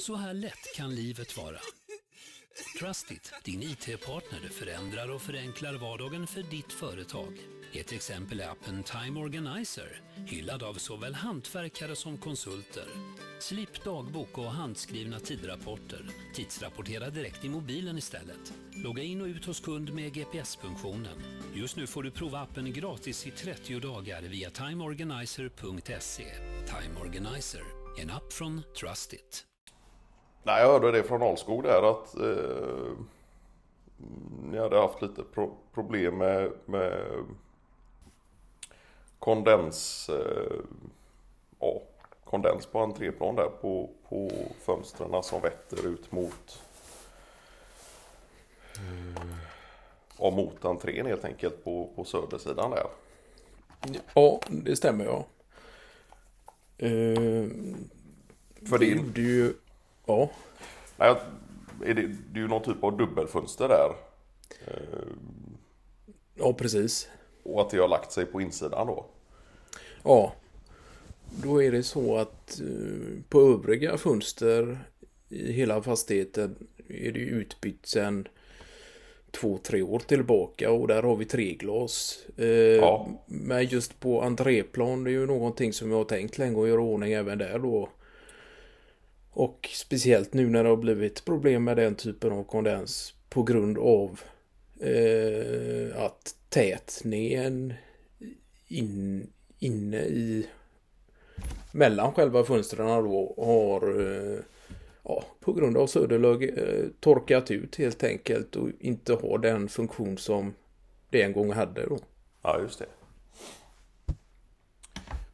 Så här lätt kan livet vara. Trustit, din IT-partner, förändrar och förenklar vardagen för ditt företag. Ett exempel är appen Time Organizer, hyllad av såväl hantverkare som konsulter. Slipp dagbok och handskrivna tidrapporter. Tidsrapportera direkt i mobilen istället. Logga in och ut hos kund med GPS-funktionen. Just nu får du prova appen gratis i 30 dagar via timeorganizer.se. Time Organizer, en app från Trustit. Nej, jag hörde det från Alskog där att eh, ni hade haft lite pro problem med, med kondens, eh, ja, kondens på entréplan där på, på fönstren som vetter ut mot ja, mot entrén helt enkelt på, på södersidan där. Ja, det stämmer ja. Eh, För det, gjorde ju... Ja. nej, är det, det är ju någon typ av dubbelfönster där. Ja, precis. Och att det har lagt sig på insidan då. Ja. Då är det så att eh, på övriga fönster i hela fastigheten är det utbytt sedan två, tre år tillbaka och där har vi treglas. Eh, Ja. Men just på entréplan det är ju någonting som jag har tänkt länge att göra ordning även där då. Och speciellt nu när det har blivit problem med den typen av kondens på grund av eh, att tätningen in, inne i mellan själva fönstren då har eh, ja, på grund av söderlög eh, torkat ut helt enkelt och inte har den funktion som det en gång hade då. Ja, just det.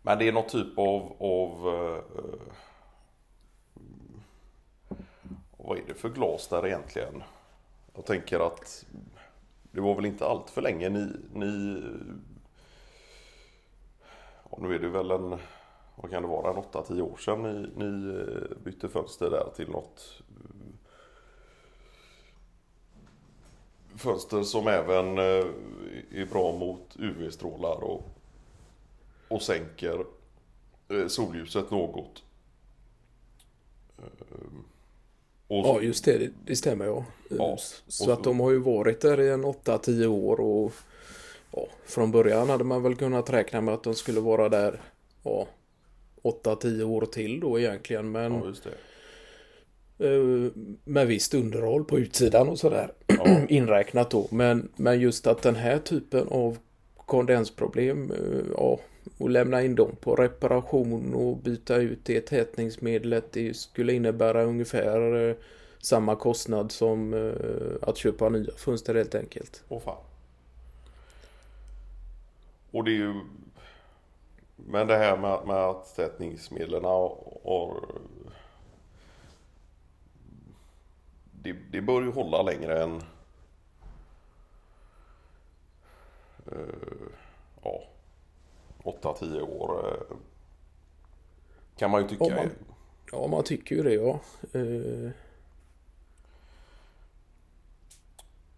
Men det är någon typ av, av eh, vad är det för glas där egentligen? Jag tänker att det var väl inte allt för länge ni, ni ja, nu är det väl en, vad kan det vara, en 8-10 år sedan ni, ni eh, bytte fönster där till något eh, fönster som även eh, är bra mot UV-strålar och, och sänker solljuset något. Eh, Och Ja, just det. Det, stämmer ja. Ja, Så och att så- de har ju varit där i en 8-10 år och ja, från början hade man väl kunnat räkna med att de skulle vara där ja, 8-10 år till då egentligen. Men ja, just det. eh, med visst underhåll på utsidan och sådär Ja. inräknat då. Men, men just att den här typen av kondensproblem, eh, ja, och lämna in dem på reparation och byta ut det tätningsmedlet, det skulle innebära ungefär eh, samma kostnad som eh, att köpa nya fönster helt enkelt. Åh fan. Och det är ju... Men det här med, med att tätningsmedlen har... det, det bör ju hålla längre än... Uh, ja, 8-10 år. eh, kan man ju tycka. Man- Ja, man tycker ju det ja. Eh,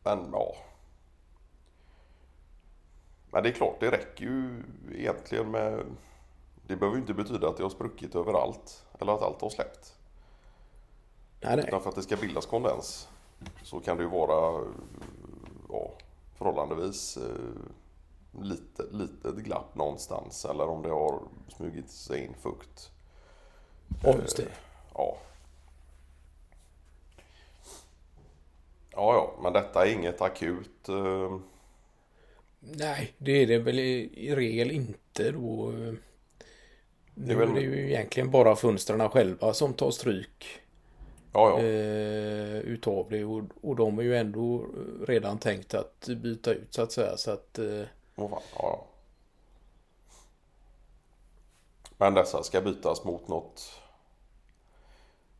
Men ja. Men det är klart, det räcker ju egentligen med... Det behöver ju inte betyda att det har spruckit överallt. Eller att allt har släppt. nej, nej. Utan för att det ska bildas kondens så kan det ju vara ja, förhållandevis eh, lite, litet glapp någonstans. Eller om det har smugit sig in fukt. Ja, just det. Ja. Ja, ja, men detta är inget akut. Eh, Nej, det är det väl i, regel inte då. Nu är, väl- det ju egentligen bara fönstren själva som tar stryk ja, ja. eh, utav det och, och de är ju ändå redan tänkt att byta ut så att säga så att eh, Åh fan, ja. Men dessa ska bytas mot något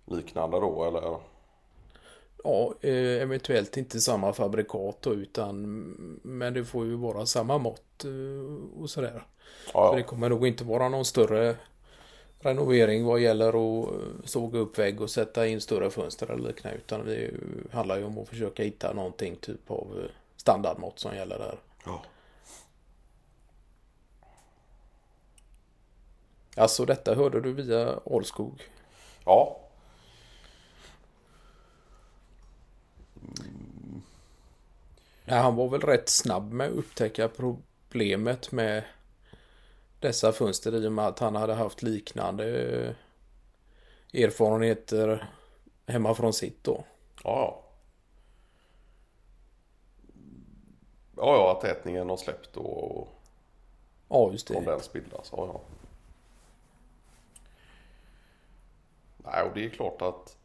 liknande då eller? ja, eh, eventuellt inte samma fabrikat då, utan men det får ju vara samma mått eh, och sådär. Så Ja, det ja. kommer nog inte vara någon större renovering vad gäller att eh, såga upp vägg och sätta in större fönster eller liknande. Utan det handlar ju om att försöka hitta någonting typ av standardmått som gäller där. ja. Alltså detta hörde du via Ålskog? Ja. Mm. Han var väl rätt snabb med att upptäcka problemet med dessa fönster i och med att han hade haft liknande eh, erfarenheter hemma från sitt då. Ja. Ja, ja, ja, att tätningen har släppt då och... Ja, just det. Kondens bildas. Ja, ja. Nej, och det är klart att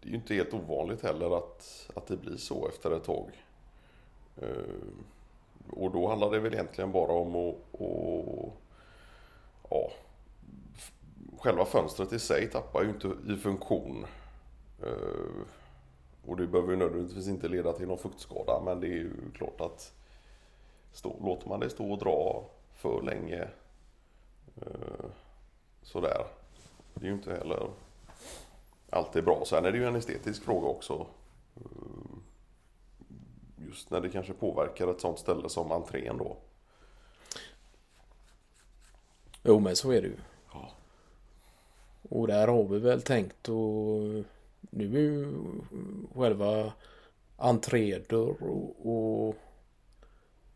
det är ju inte helt ovanligt heller att, att det blir så efter ett tag. Eh, och då handlar det väl egentligen bara om att, att ja, själva fönstret i sig tappar ju inte i funktion. Eh, och det behöver ju nödvändigtvis inte leda till någon fuktskada men det är ju klart att stå, låter man det stå och dra för länge eh, sådär. Det är ju inte heller alltid bra. Sen är det ju en estetisk fråga också. Eh, Just när det kanske påverkar ett sånt ställe som entrén då. Jo, men så är det ju. Ja. Och där har vi väl tänkt och nu är ju själva entrédörr och, och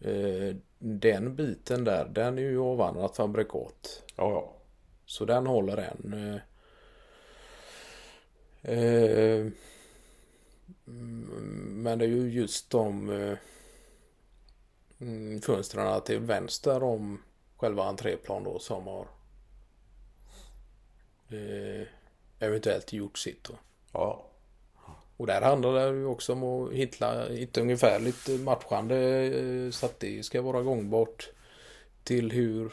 eh, den biten där, den är ju av annat fabrikat. Ja, ja. Så den håller än. Eh, eh, mm, men det är ju just de eh, mm, fönstren till vänster om själva entréplan då som har eventuellt gjort sitt då. Ja, Och där handlar det ju också om att hitta, hitta ungefärligt matchande så att det ska vara gångbart till hur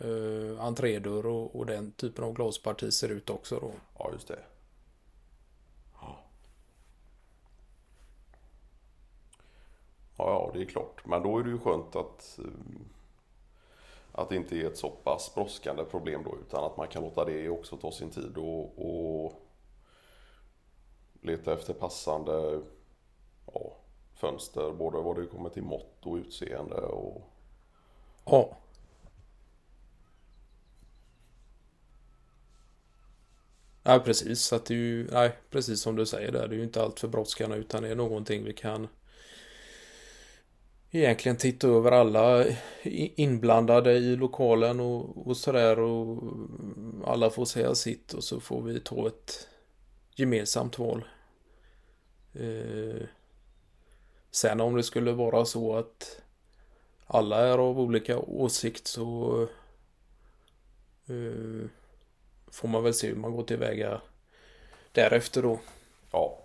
eh, entrédörr och, och den typen av glasparti ser ut också då. ja just det. Ja. Ja, det är klart. Men då är det ju skönt att eh, att det inte är ett så pass brådskande problem då utan att man kan låta det också ta sin tid och, och leta efter passande ja, fönster både vad det kommer till mått och utseende och Ja. Ja, precis. Så att det är ju, nej, precis som du säger där. Det är ju inte allt för brådskande utan det är någonting vi kan egentligen titta över alla inblandade i lokalen och, och sådär och alla får säga sitt och så får vi ta ett gemensamt val. Eh, sen om det skulle vara så att alla är av olika åsikt så eh, får man väl se hur man går tillväga därefter då. ja,